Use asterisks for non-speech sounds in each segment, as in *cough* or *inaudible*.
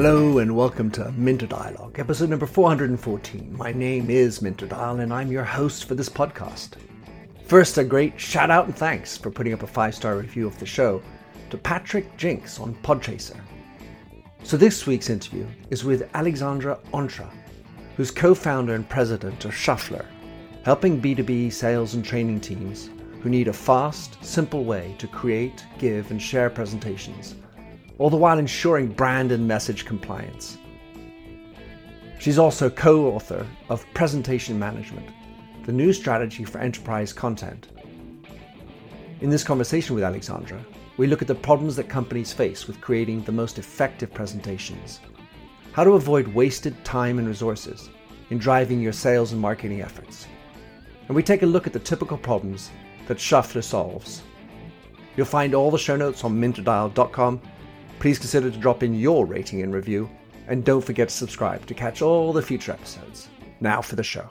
Hello and welcome to Minter Dialogue, episode number 414. My name is Minter Dial and I'm your host for this podcast. First, a great shout out and thanks for putting up a five star review of the show to Patrick Jinks on Podchaser. So, this week's interview is with AlexAnndra Ontra, who's co founder and president of Shufflrr, helping B2B sales and training teams who need a fast, simple way to create, give, and share presentations all the while ensuring brand and message compliance. She's also co author of Presentation Management, the new strategy for enterprise content. In this conversation with AlexAnndra, we look at the problems that companies face with creating the most effective presentations, how to avoid wasted time and resources in driving your sales and marketing efforts. And we take a look at the typical problems that Shufflrr solves. You'll find all the show notes on minterdial.com Please consider to drop in your rating and review, and don't forget to subscribe to catch all the future episodes. Now for the show.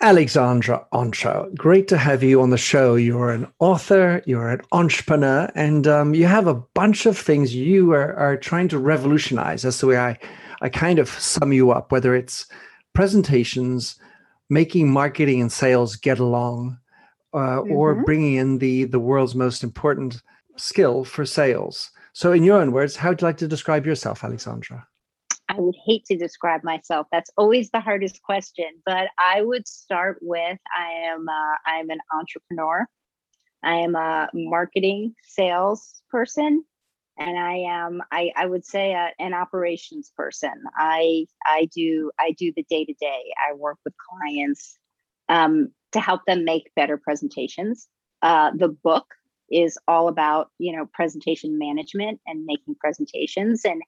AlexAnndra Ontra, great to have you on the show. You're an author, you're an entrepreneur, and um, you have a bunch of things you are, are trying to revolutionize. That's the way I, I kind of sum you up, whether it's presentations, making marketing and sales get along, uh, mm-hmm. or bringing in the, the world's most important skill for sales. So, in your own words, how would you like to describe yourself, AlexAnndra? I would hate to describe myself. That's always the hardest question. But I would start with I am uh, I am an entrepreneur. I am a marketing sales person, and I am I, I would say a, an operations person. I I do I do the day to day. I work with clients um, to help them make better presentations. Uh, the book is all about you know presentation management and making presentations and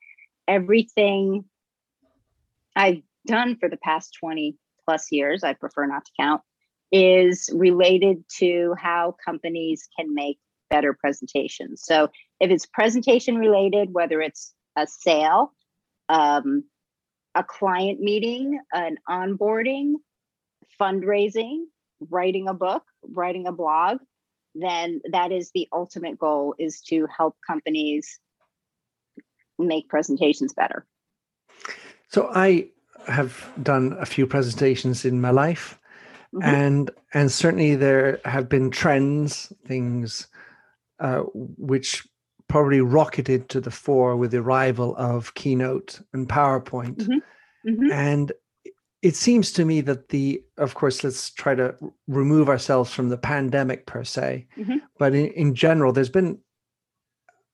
everything i've done for the past 20 plus years i prefer not to count is related to how companies can make better presentations so if it's presentation related whether it's a sale um, a client meeting an onboarding fundraising writing a book writing a blog then that is the ultimate goal is to help companies make presentations better so i have done a few presentations in my life mm-hmm. and and certainly there have been trends things uh, which probably rocketed to the fore with the arrival of keynote and powerpoint mm-hmm. Mm-hmm. and it seems to me that the of course let's try to remove ourselves from the pandemic per se mm-hmm. but in, in general there's been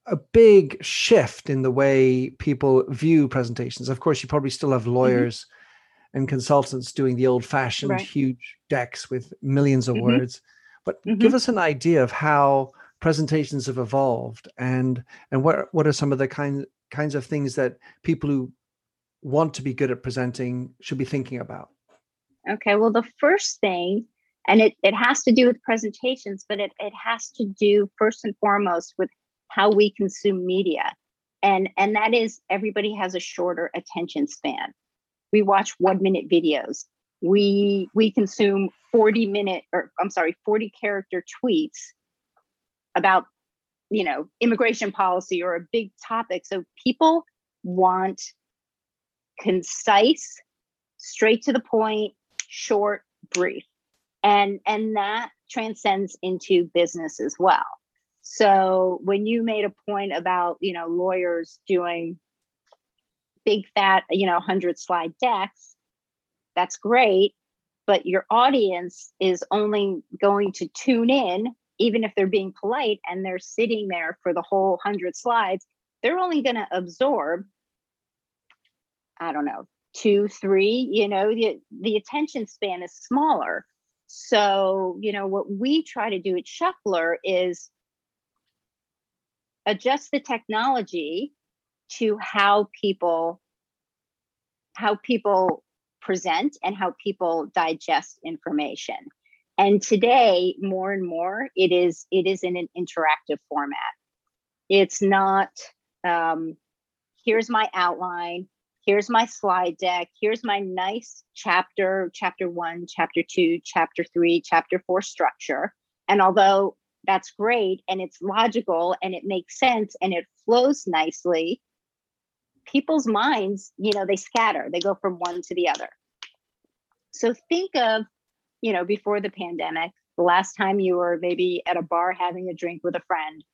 a big shift in the way people view presentations of course you probably still have mm-hmm. lawyers and consultants doing the old fashioned right. huge decks with millions of mm-hmm. words but give mm-hmm. us an idea of how presentations have evolved and and what what are some of the kind kinds of things that people who want to be good at presenting should be thinking about? Okay, well, the first thing, and it, it has to do with presentations, but it, it has to do first and foremost with how we consume media. And, and that is everybody has a shorter attention span. We watch one minute videos. We we consume 40 minute or I'm sorry, 40 character tweets about you know immigration policy or a big topic. So people want concise, straight to the point, short, brief. And and that transcends into business as well. So when you made a point about, you know, lawyers doing big fat, you know, 100 slide decks, that's great, but your audience is only going to tune in even if they're being polite and they're sitting there for the whole 100 slides, they're only going to absorb I don't know, two, three, you know, the, the attention span is smaller. So, you know, what we try to do at Shufflrr is adjust the technology to how people how people present and how people digest information and today more and more it is it is in an interactive format. It's not um, here's my outline here's my slide deck here's my nice chapter chapter one chapter two chapter three chapter four structure. And although that's great and it's logical and it makes sense and it flows nicely people's minds you know they scatter. They go from one to the other. So think of you know before the pandemic the last time you were maybe at a bar having a drink with a friend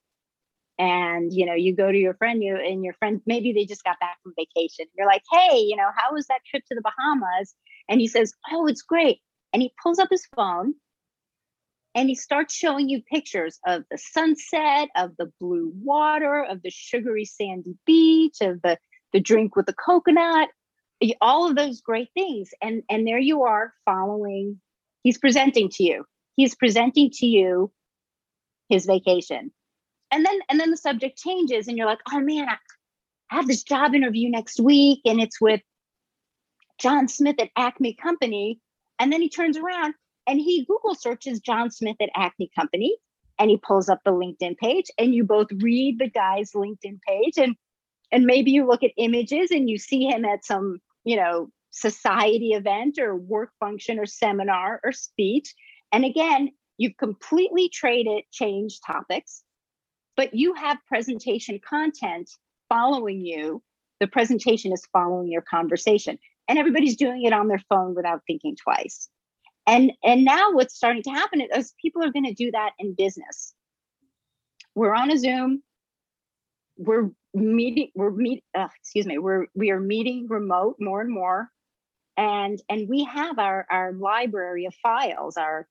and you know you go to your friend you and your friend maybe they just got back from vacation. You're like hey you know how was that trip to the bahamas? And he says oh it's great. And he pulls up his phone and he starts showing you pictures of the sunset of the blue water of the sugary sandy beach of the the drink with the coconut all of those great things. And and there you are following he's presenting to you. He's presenting to you his vacation. And then and then the subject changes and you're like oh man I, have this job interview next week and it's with john smith at acme company. And then he turns around and he google searches john smith at acme company and he pulls up the linkedin page and you both read the guy's linkedin page and and maybe you look at images and you see him at some you know society event or work function or seminar or speech and again you've completely traded changed topics but you have presentation content following you. The presentation is following your conversation, and everybody's doing it on their phone without thinking twice. And and now what's starting to happen is people are going to do that in business. We're on a Zoom. We're meeting. We're meet. Uh, excuse me. We're we are meeting remote more and more, and and we have our our library of files, our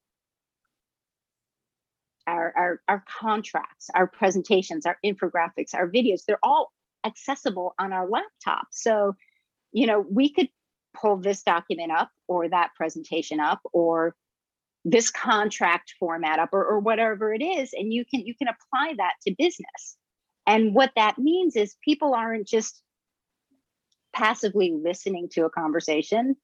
our, our, our contracts, our presentations, our infographics, our videos, they're all accessible on our laptop. So, you know, we could pull this document up or that presentation up or this contract format up or, or whatever it is and you can you can apply that to business and what that means is people aren't just passively listening to a conversation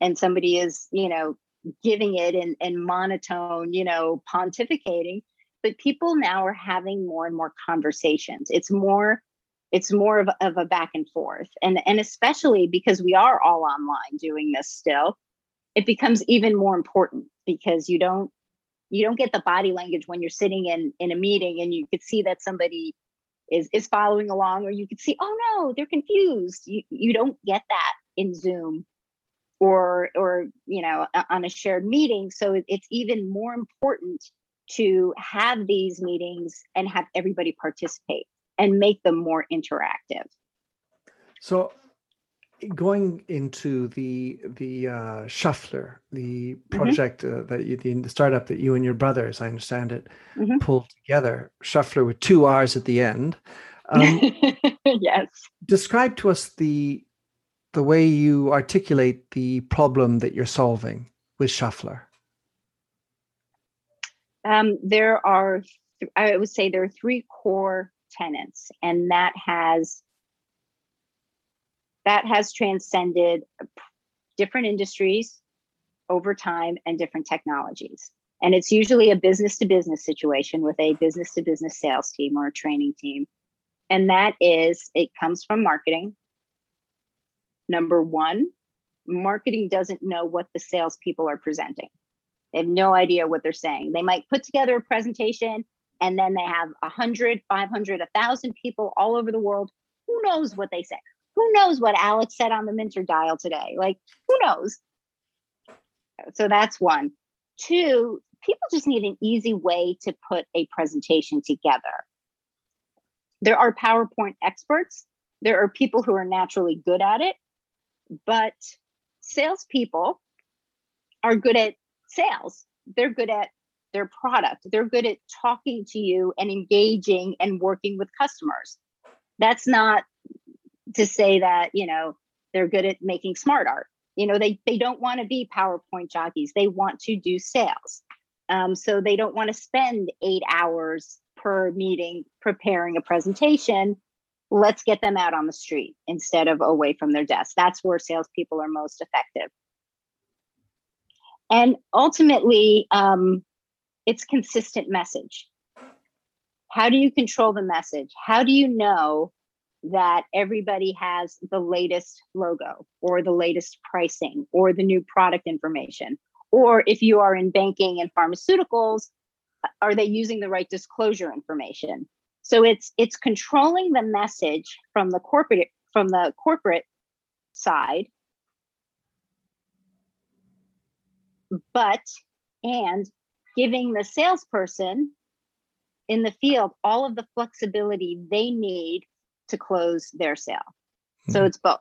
and somebody is you know giving it in, in monotone, you know, pontificating, but people now are having more and more conversations. It's more it's more of, of a back and forth. And and especially because we are all online doing this still, it becomes even more important because you don't you don't get the body language when you're sitting in in a meeting and you could see that somebody is is following along or you could see oh no they're confused. You you don't get that in zoom or or you know on a shared meeting. So it's even more important to have these meetings and have everybody participate and make them more interactive. So going into the the uh, Shufflrr the mm-hmm. project mm-hmm. uh, that you the, the, startup that you and your brothers i understand it mm-hmm. pulled together Shufflrr with two r's at the end um, *laughs* yes describe to us the the way you articulate the problem that you're solving with Shufflrr? Um, there are, I would say, there are three core tenants, and that has that has transcended different industries over time and different technologies. And it's usually a business to business situation with a business to business sales team or a training team. And that is, it comes from marketing, Number one, marketing doesn't know what the salespeople are presenting. They have no idea what they're saying. They might put together a presentation and then they have 100, 500, 1,000 people all over the world. Who knows what they say? Who knows what Alex said on the Minter dial today? Like, who knows? So that's one. Two, people just need an easy way to put a presentation together. There are PowerPoint experts, there are people who are naturally good at it, but salespeople are good at sales. They're good at their product. They're good at talking to you and engaging and working with customers. That's not to say that, you know, they're good at making SmartArt. You know, they they don't want to be PowerPoint jockeys. They want to do sales. Um, so they don't want to spend eight hours per meeting preparing a presentation let's get them out on the street instead of away from their desk. That's where salespeople are most effective. And ultimately, um, it's consistent message. How do you control the message? How do you know that everybody has the latest logo or the latest pricing or the new product information? Or if you are in banking and pharmaceuticals, uh, are they using the right disclosure information? So it's it's controlling the message from the corporate from the corporate side, but and giving the salesperson in the field all of the flexibility they need to close their sale. Mm-hmm. So it's both.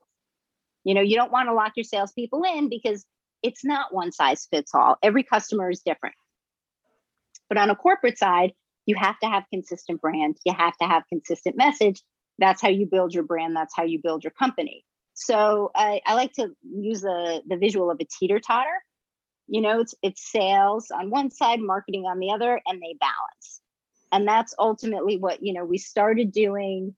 You know, you don't want to lock your salespeople in because it's not one size fits all. Every customer is different. But on a corporate side, you have to have consistent brand, you have to have consistent message. That's how you build your brand, that's how you build your company. So I, I like to use the, the visual of a teeter totter. You know, it's it's sales on one side, marketing on the other, and they balance. And that's ultimately what you know we started doing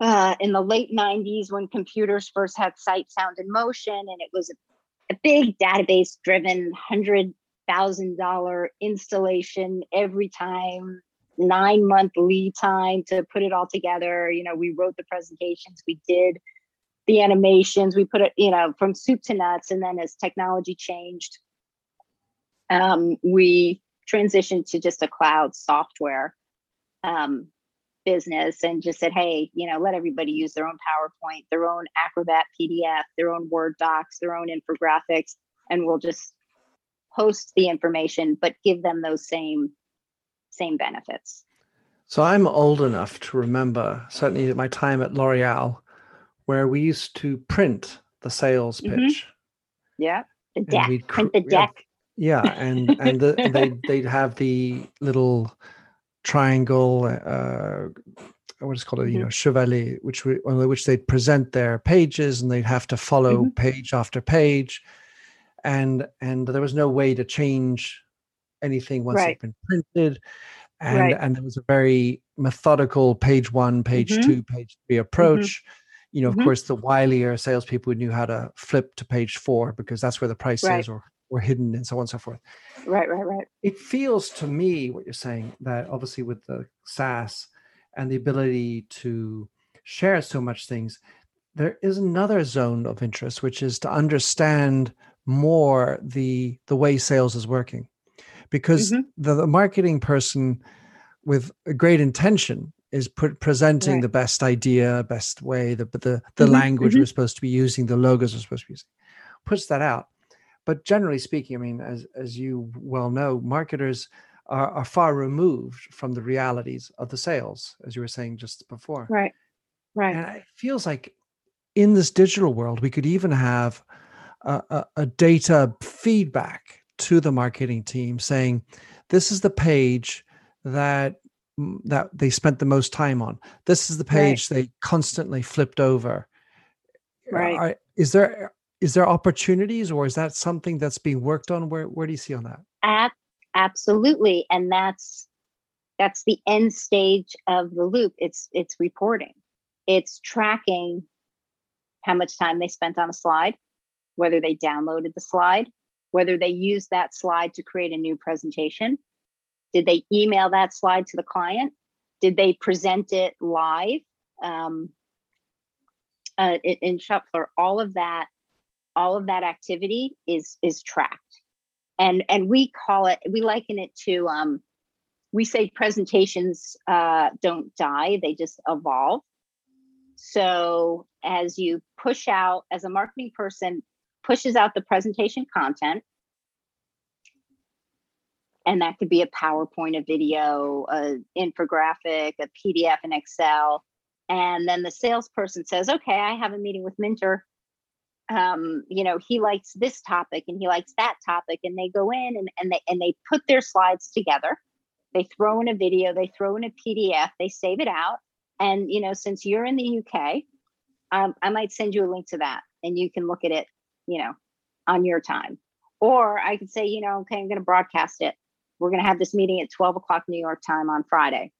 uh, in the late 90s when computers first had sight, sound, and motion, and it was a, a big database driven hundred thousand dollar installation every time, nine month lead time to put it all together. You know, we wrote the presentations, we did the animations, we put it, you know, from soup to nuts, and then as technology changed, um, we transitioned to just a cloud software um, business and just said, hey, you know, let everybody use their own PowerPoint, their own Acrobat PDF, their own Word docs, their own infographics, and we'll just post the information, but give them those same same benefits. So I'm old enough to remember, certainly my time at L'Oreal, where we used to print the sales mm-hmm. pitch. Mm-hmm. Yeah, the deck. Print the deck. Yeah, and and the, they *laughs* they'd have the little triangle, uh, what is called a you mm-hmm. know chevalet, which we, on which they'd present their pages, and they'd have to follow mm-hmm. page after page, and and there was no way to change anything once right. it's been printed, and right. and there was a very methodical page one, page mm-hmm. two, page three mm-hmm. approach. You know, of mm-hmm. course, the wilier salespeople knew how to flip to page four because that's where the price right. is, or were hidden and so on and so forth. Right, right, right. It feels to me what you're saying that obviously with the SaaS and the ability to share so much things, there is another zone of interest, which is to understand more the the way sales is working, because mm-hmm. the, the, marketing person with a great intention is put, presenting right. the best idea, best way, the the the mm-hmm. language mm-hmm. we're supposed to be using, the logos we're supposed to be using, puts that out but generally speaking, I mean, as as you well know, marketers are, are far removed from the realities of the sales, as you were saying just before. Right. Right. And it feels like in this digital world, we could even have a, a, a data feedback to the marketing team saying, "This is the page that mm, that they spent the most time on. This is the page right. they constantly flipped over. Right. Are, is there is there opportunities or is that something that's being worked on? Where where do you see on that? At, absolutely and that's that's the end stage of the loop. It's it's reporting. It's tracking how much time they spent on a slide whether they downloaded the slide whether they used that slide to create a new presentation. Did they email that slide to the client? Did they present it live? Um, uh, in Shufflrr, all of that all of that activity is is tracked. And and we call it we liken it to um we say presentations uh don't die they just evolve. So as you push out as a marketing person pushes out the presentation content and that could be a powerpoint a video a infographic a pdf an excel and then the salesperson says okay i have a meeting with minter um, you know, he likes this topic and he likes that topic, and they go in and, and they and they put their slides together. They throw in a video, they throw in a PDF, they save it out. And you know, since you're in the UK, um, I might send you a link to that, and you can look at it, you know, on your time. Or I could say, you know, okay, I'm going to broadcast it. We're going to have this meeting at 12 o'clock New York time on Friday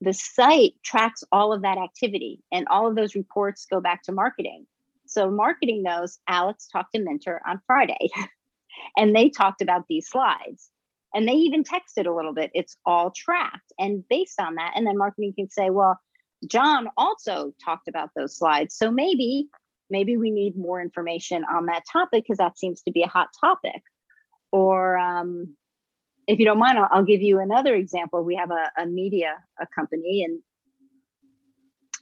the site tracks all of that activity and all of those reports go back to marketing. So marketing knows Alex talked to Minter on Friday *laughs* and they talked about these slides and they even texted a little bit. It's all tracked. And based on that, and then marketing can say, well, John also talked about those slides. So maybe, maybe we need more information on that topic because that seems to be a hot topic. Or um, if you don't mind, I'll, I'll give you another example. We have a, a media a company, and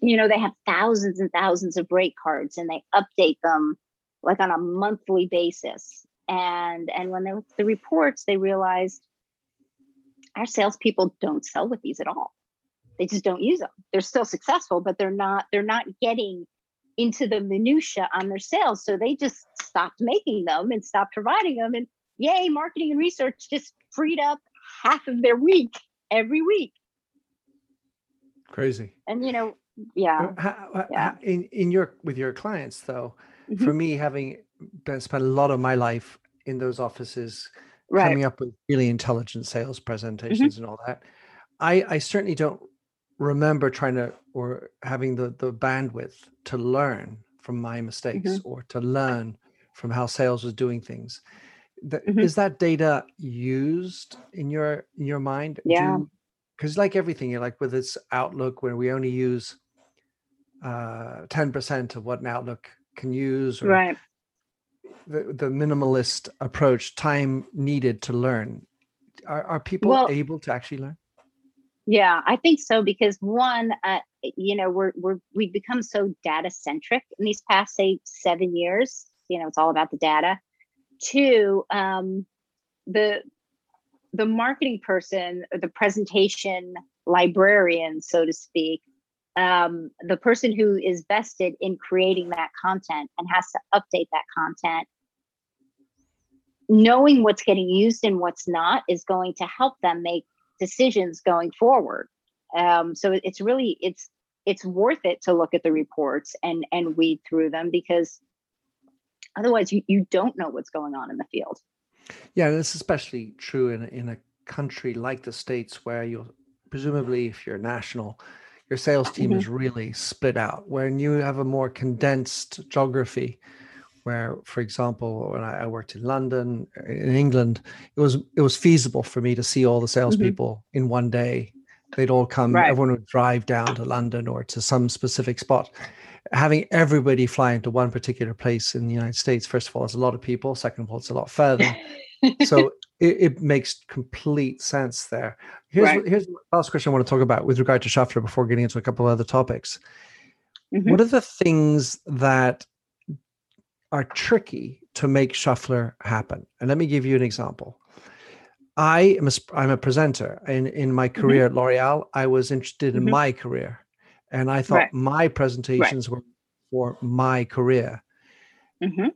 you know they have thousands and thousands of rate cards, and they update them like on a monthly basis. And and when they the reports, they realized our salespeople don't sell with these at all. They just don't use them. They're still successful, but they're not they're not getting into the minutia on their sales. So they just stopped making them and stopped providing them. And yay, marketing and research just freed up half of their week every week. Crazy. And you know, yeah. How, yeah. How, in in your with your clients though, mm-hmm. for me having spent a lot of my life in those offices right. coming up with really intelligent sales presentations mm-hmm. and all that. I I certainly don't remember trying to or having the the bandwidth to learn from my mistakes mm-hmm. or to learn from how sales was doing things. The, mm-hmm. Is that data used in your in your mind? Yeah. Because like everything, you're like with this Outlook where we only use uh, ten percent of what an Outlook can use, right? The the minimalist approach, time needed to learn. Are are people well, able to actually learn? Yeah, I think so because one, uh, you know, we're we're we've become so data centric in these past say seven years. You know, it's all about the data. Two, um, the the marketing person, or the presentation librarian, so to speak, um, the person who is vested in creating that content and has to update that content knowing what's getting used and what's not is going to help them make decisions going forward. Um, so it's really it's it's worth it to look at the reports and and weed through them because otherwise you, you don't know what's going on in the field. Yeah, this is especially true in in a country like the states where you're presumably if you're national your sales team mm-hmm. is really split out when you have a more condensed geography where, for example, when I, worked in London, in England, it was it was feasible for me to see all the salespeople mm-hmm. in one day. They'd all come. Right. Everyone would drive down to London or to some specific spot. Having everybody flying to one particular place in the United States, first of all, it's a lot of people. Second of all, it's a lot further. so *laughs* it, it, makes complete sense there. Here's right. here's the last question I want to talk about with regard to Shufflrr before getting into a couple of other topics. Mm-hmm. What are the things that are tricky to make Shufflrr happen. And let me give you an example. I am a, I'm a presenter. In, in my mm-hmm. career mm-hmm. at L'Oreal, I was interested in mm-hmm. my career. And I thought right. my presentations right. were for my career. Mm-hmm.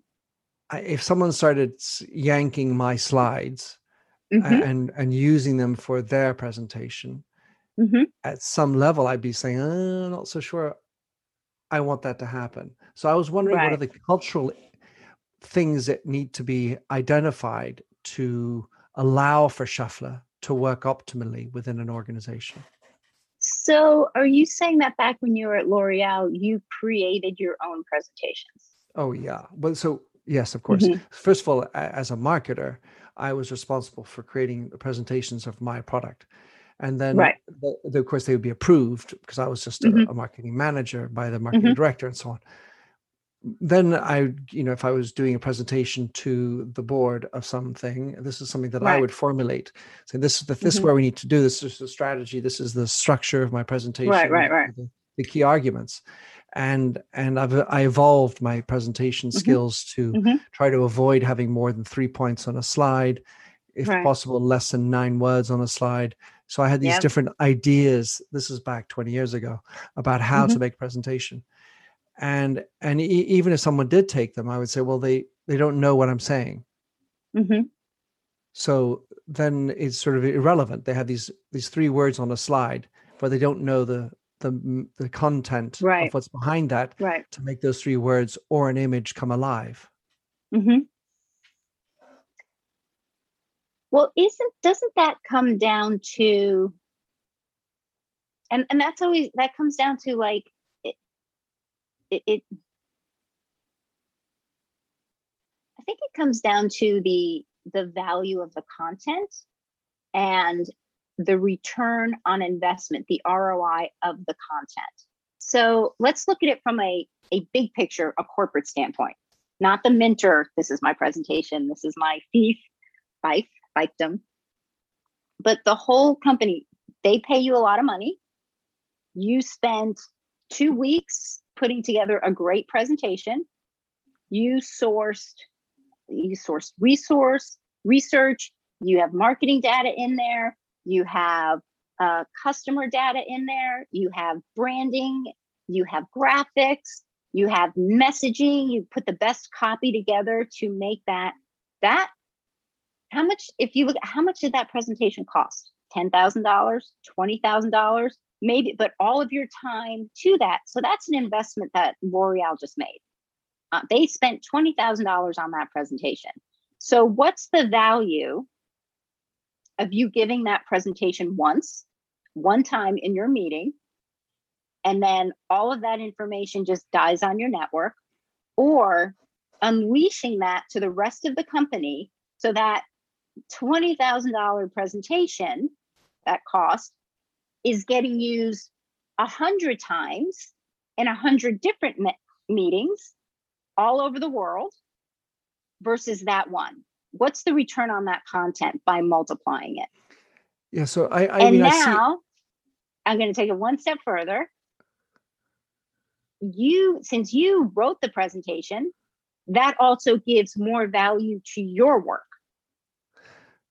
I, if someone started yanking my slides mm-hmm. and, and using them for their presentation, mm-hmm. at some level, I'd be saying, oh, I'm not so sure I want that to happen. So I was wondering right. what are the cultural things that need to be identified to allow for Shufflrr to work optimally within an organization? So, are you saying that back when you were at L'Oreal, you created your own presentations? Oh, yeah. Well, so yes, of course. Mm-hmm. First of all, as a marketer, I was responsible for creating the presentations of my product. And then, right. the, the, of course, they would be approved because I was just mm-hmm. a, a, marketing manager by the marketing mm-hmm. director and so on then I, you know, if I was doing a presentation to the board of something, this is something that right. I would formulate. So this is the, this mm-hmm. is where we need to do this. This is the strategy. This is the structure of my presentation. Right, right, right. The, the key arguments, and and I've I evolved my presentation mm-hmm. skills to mm-hmm. try to avoid having more than three points on a slide, if right. possible, less than nine words on a slide. So I had these yep. different ideas. This is back 20 years ago about how to mm-hmm. make presentation and and e- even if someone did take them i would say well they they don't know what i'm saying mm-hmm. so then it's sort of irrelevant they have these these three words on a slide but they don't know the the the content right. of what's behind that right. to make those three words or an image come alive mm-hmm. well isn't doesn't that come down to and and that's always that comes down to like it, it I think it comes down to the the value of the content and the return on investment, the ROI of the content. So let's look at it from a, a big picture, a corporate standpoint, not the mentor. This is my presentation. This is my thief, fife, fiefdom. but the whole company, they pay you a lot of money. You spent two weeks putting together a great presentation. You sourced, you sourced resource, research, you have marketing data in there, you have uh, customer data in there, you have branding, you have graphics, you have messaging, you put the best copy together to make that that how much if you look at how much did that presentation cost? $10,000, $20,000, maybe, but all of your time to that. So that's an investment that L'Oreal just made. Uh, they spent $20,000 on that presentation. So what's the value of you giving that presentation once, one time in your meeting, and then all of that information just dies on your network, or unleashing that to the rest of the company so that $20,000 presentation that cost is getting used a hundred times in a hundred different me- meetings all over the world versus that one what's the return on that content by multiplying it Yeah. So I, I and mean, I see. now i'm going to take it one step further you since you wrote the presentation that also gives more value to your work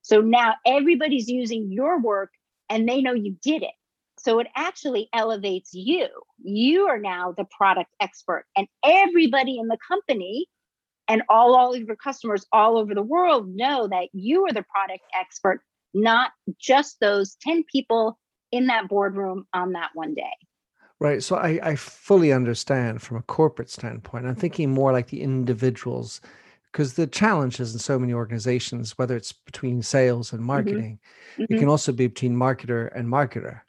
so now everybody's using your work and they know you did it so it actually elevates you you are now the product expert and everybody in the company and all, all of your customers all over the world know that you are the product expert not just those 10 people in that boardroom on that one day Right. So I, I fully understand from a corporate standpoint. I'm thinking more like the individuals, because the challenges in so many organizations, whether it's between sales and marketing, it Mhm. can also be between marketer and marketer,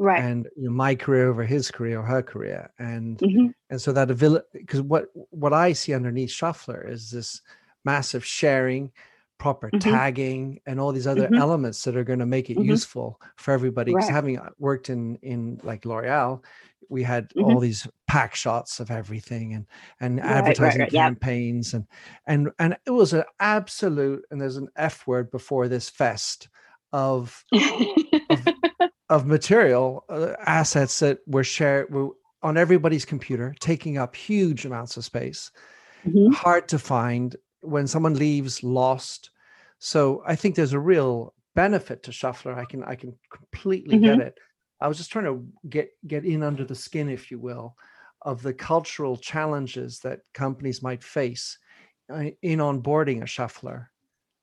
right and you know, my career over his career or her career, and Mhm. and so that ability. Because what what I see underneath Shufflrr is this massive sharing, proper Mhm. tagging, and all these other Mhm. elements that are going to make it Mhm. useful for everybody. Because Right. having uh, worked in in like L'Oreal, we had all these pack shots of everything and and Right, advertising right, yep. campaigns and and and it was an absolute and there's an F word before this fest of of *laughs* material uh, assets that were shared were on everybody's computer, taking up huge amounts of space. Mhm. hard to find when someone leaves lost. So i think there's a real benefit to Shufflrr. I can i can completely get Mhm. it. I was just trying to get get in under the skin if you will of the cultural challenges that companies might face uh, in onboarding a Shufflrr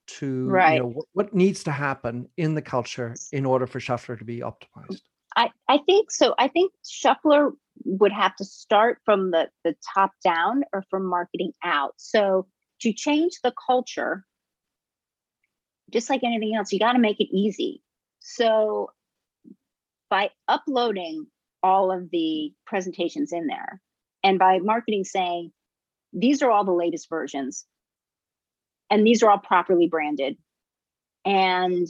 to you Right. know what, what needs to happen in the culture in order for Shufflrr to be optimized I, I think so. I think Shufflrr would have to start from the, the top down or from marketing out. So to change the culture, just like anything else, you got to make it easy. So by uploading all of the presentations in there and by marketing saying, these are all the latest versions and these are all properly branded. And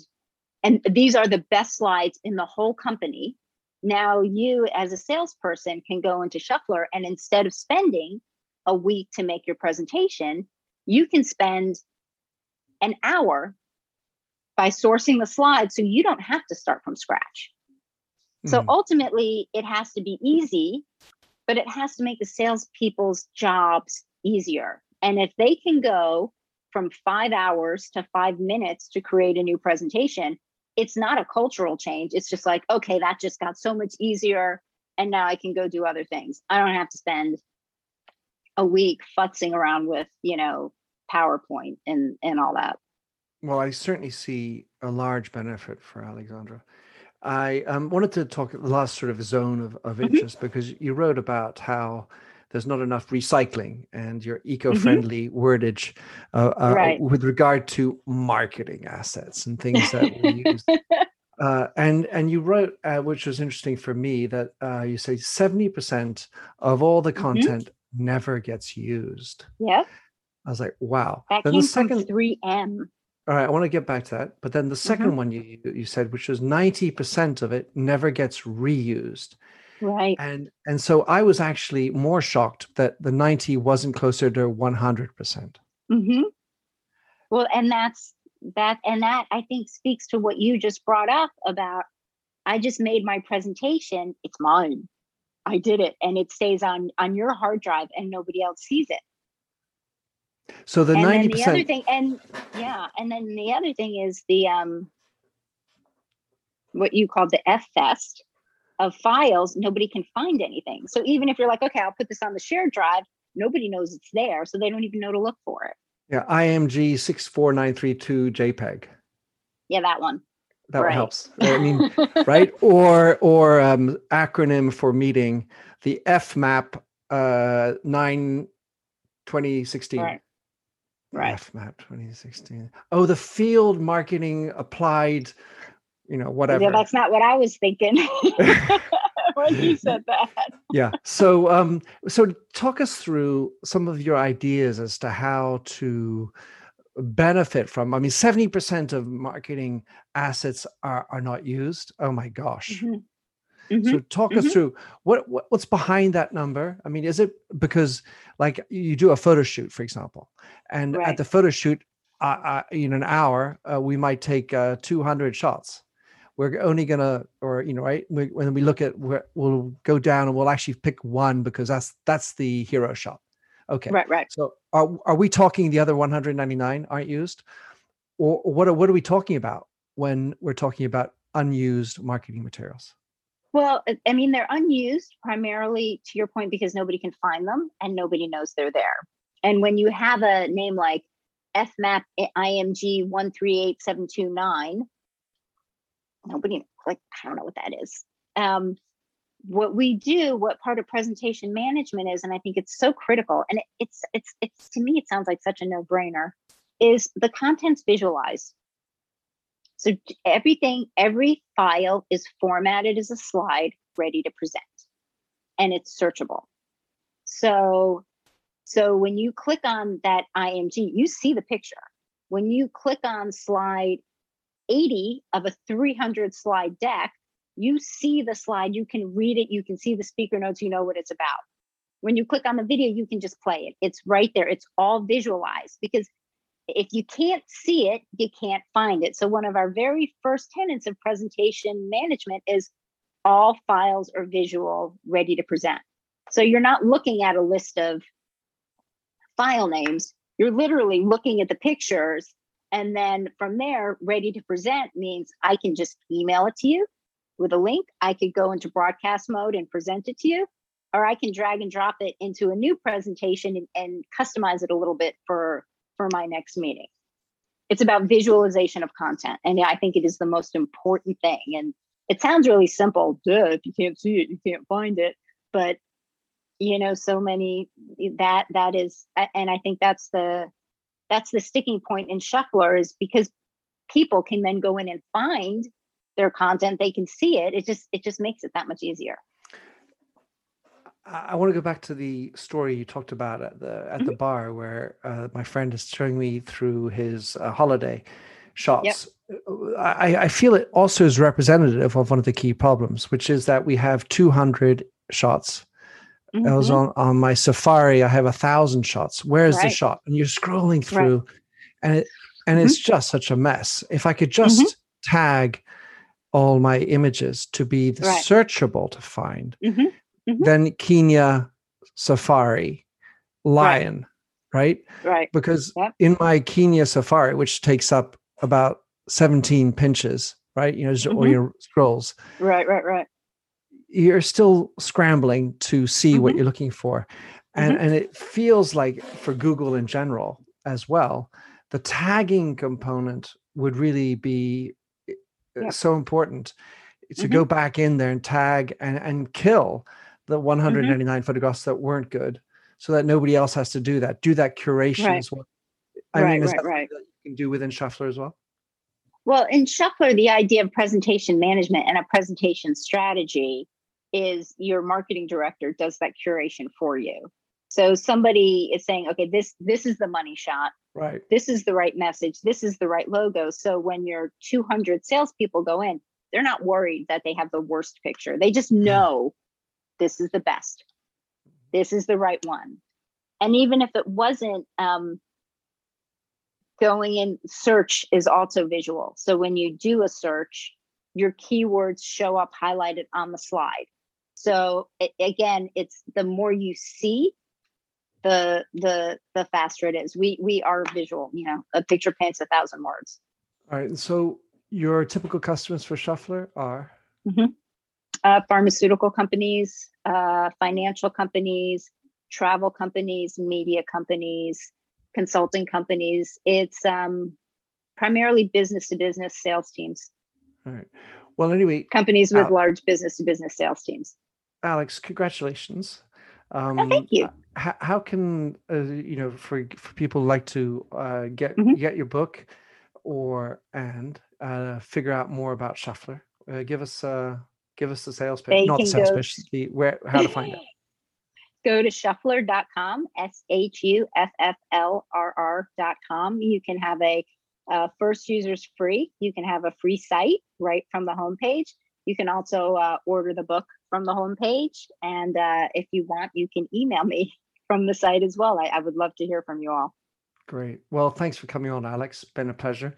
and these are the best slides in the whole company. Now you as a salesperson can go into Shufflrr and instead of spending a week to make your presentation you can spend an hour by sourcing the slides so you don't have to start from scratch. So Mhm. ultimately it has to be easy but it has to make the salespeople's jobs easier. And if they can go from five hours to five minutes to create a new presentation it's not a cultural change. It's just like, okay, that just got so much easier. And now I can go do other things. I don't have to spend a week futzing around with, you know, PowerPoint and and all that. Well, I certainly see a large benefit for AlexAnndra. I um, wanted to talk the last sort of zone of, of Mhm. interest because you wrote about how there's not enough recycling and your eco-friendly wordage uh, uh, Right. with regard to marketing assets and things that we use. *laughs* Uh, and and you wrote, uh, which was interesting for me, that uh, you say 70% of all the Mhm. content never gets used. Yeah, I was like, wow. That Then came the second, 3M. all right, I want to get back to that. But then the 2nd Mhm. one you you you said, which was 90% of it never gets reused. Right. And and so I was actually more shocked that the 90 wasn't closer to 100%. hmm Well, and that's that and that I think speaks to what you just brought up about I just made my presentation. It's mine. I did it, and it stays on on your hard drive, and nobody else sees it. So the ninety then the other percent. thing, and yeah, and then the other thing is the um, what you call the F fest of files. Nobody can find anything. So even if you're like, okay, I'll put this on the shared drive, nobody knows it's there, so they don't even know to look for it. Yeah, IMG six four nine three two JPEG. Yeah, that one. That Right. helps. I *laughs* mean, right? Or or um, acronym for meeting the FMAP uh, nine 2016. Right. Right. FMAP 2016. Oh, the field marketing applied, you know, whatever. Yeah, that's not what I was thinking *laughs* when you *laughs* said that. yeah. So um so talk us through some of your ideas as to how to benefit from I mean 70% of marketing assets are are not used. Oh my gosh. Mhm. Mhm. So talk us mhm. through what, what what's behind that number? I mean, is it because like you do a photo shoot, for example, and at the photo shoot, uh, uh, in an hour, uh, we might take uh, 200 shots. We're only gonna, or you know, right? We, when we look at, where we'll go down and we'll actually pick one because that's that's the hero shot. Okay. Right, right. So are are we talking the other 199 aren't used, or, or what are what are we talking about when we're talking about unused marketing materials? Well, I- I mean, they're unused primarily to your point because nobody can find them and nobody knows they're there. And when you have a name like FMAP IMG 138729, nobody, like, I don't know what that is. Um, what we do, what part of presentation management is, and I think it's so critical, and it, it's, it's, it's, to me, it sounds like such a no brainer, is the content's visualized. So everything, every file is formatted as a slide ready to present and it's searchable. So so when you click on that IMG, you see the picture. When you click on slide 80 of a 300 slide deck, you see the slide, you can read it, you can see the speaker notes, you know what it's about. When you click on the video, you can just play it. It's right there. It's all visualized because if you can't see it, you can't find it. So, one of our very first tenets of presentation management is all files are visual, ready to present. So, you're not looking at a list of file names, you're literally looking at the pictures. And then from there, ready to present means I can just email it to you with a link. I could go into broadcast mode and present it to you, or I can drag and drop it into a new presentation and, and customize it a little bit for for my next meeting. It's about visualization of content. And I think it is the most important thing. And it sounds really simple. Duh, if you can't see it, you can't find it. But you know, so many that that is and I think that's the that's the sticking point in Shufflrr is because people can then go in and find their content, they can see it. It just it just makes it that much easier. I want to go back to the story you talked about at the at the bar where uh, my friend is showing me through his uh, holiday shots. Uh, I, I feel it also is representative of one of the key problems, which is that we have 200 shots. I was on on my Safari. I have a thousand shots. Where's the shot? And you're scrolling through, and it and it's just such a mess. If I could just tag all my images to be the Right. searchable to find, Mhm. Mhm. then Kenya Safari, Lion, right? Right. Because Yep. in my Kenya Safari, which takes up about 17 pinches, right? You know, or Mhm. your scrolls, Right. Right. Right. You're still scrambling to see what Mhm. you're looking for. And, and it feels like for Google in general as well, the tagging component would really be uh, Yep. so important to Mhm. go back in there and tag and, and kill the 199 photographs that weren't good so that nobody else has to do that. Do that curation Right. as well. I Right, mean, is right, that right. that you can do within Shufflrr as well? Well, in Shufflrr, the idea of presentation management and a presentation strategy is your marketing director does that curation for you. So somebody is saying, okay, this this is the money shot. Right. This is the right message. This is the right logo. So when your 200 salespeople go in, they're not worried that they have the worst picture. They just know this is the best. This is the right one. And even if it wasn't um, going in search is also visual. So when you do a search, your keywords show up highlighted on the slide. So it, again, it's the more you see, the the the faster it is. We we are visual. You know, a picture paints a thousand words. All right. So your typical customers for Shufflrr are mm-hmm. uh, pharmaceutical companies, uh, financial companies, travel companies, media companies, consulting companies. It's um, primarily business to business sales teams. All right. Well, anyway, companies with uh, large business to business sales teams. Alex, congratulations. Um, oh, thank you. How, how can uh, you know for for people like to uh, get mm-hmm. get your book or and uh, figure out more about Shufflrr? Uh, give us uh, give us the sales page, not the sales page. The where how to find it. *laughs* Go to shufflrr.com, S H U F F L R R.com. You can have a uh, first users free. You can have a free site right from the homepage. You can also uh, order the book from the homepage. And uh, if you want, you can email me *laughs* from the site as well. I, I, would love to hear from you all. Great. Well, thanks for coming on, Alex. Been a pleasure.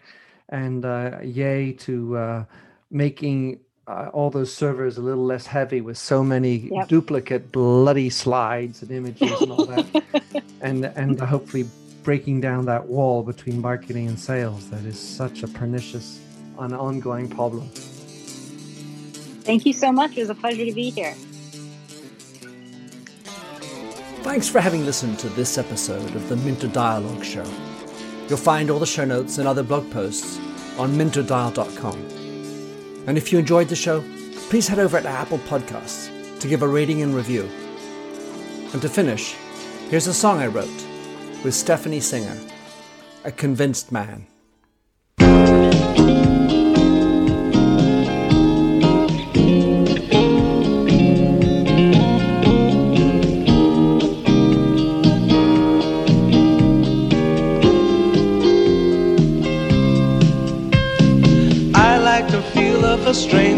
And uh, yay to uh, making uh, all those servers a little less heavy with so many yep. duplicate bloody slides and images and all that. *laughs* and and hopefully breaking down that wall between marketing and sales that is such a pernicious and ongoing problem. Thank you so much. It was a pleasure to be here. Thanks for having listened to this episode of the Minter Dialogue Show. You'll find all the show notes and other blog posts on minterdial.com. And if you enjoyed the show, please head over to Apple Podcasts to give a rating and review. And to finish, here's a song I wrote with Stephanie Singer, A Convinced Man.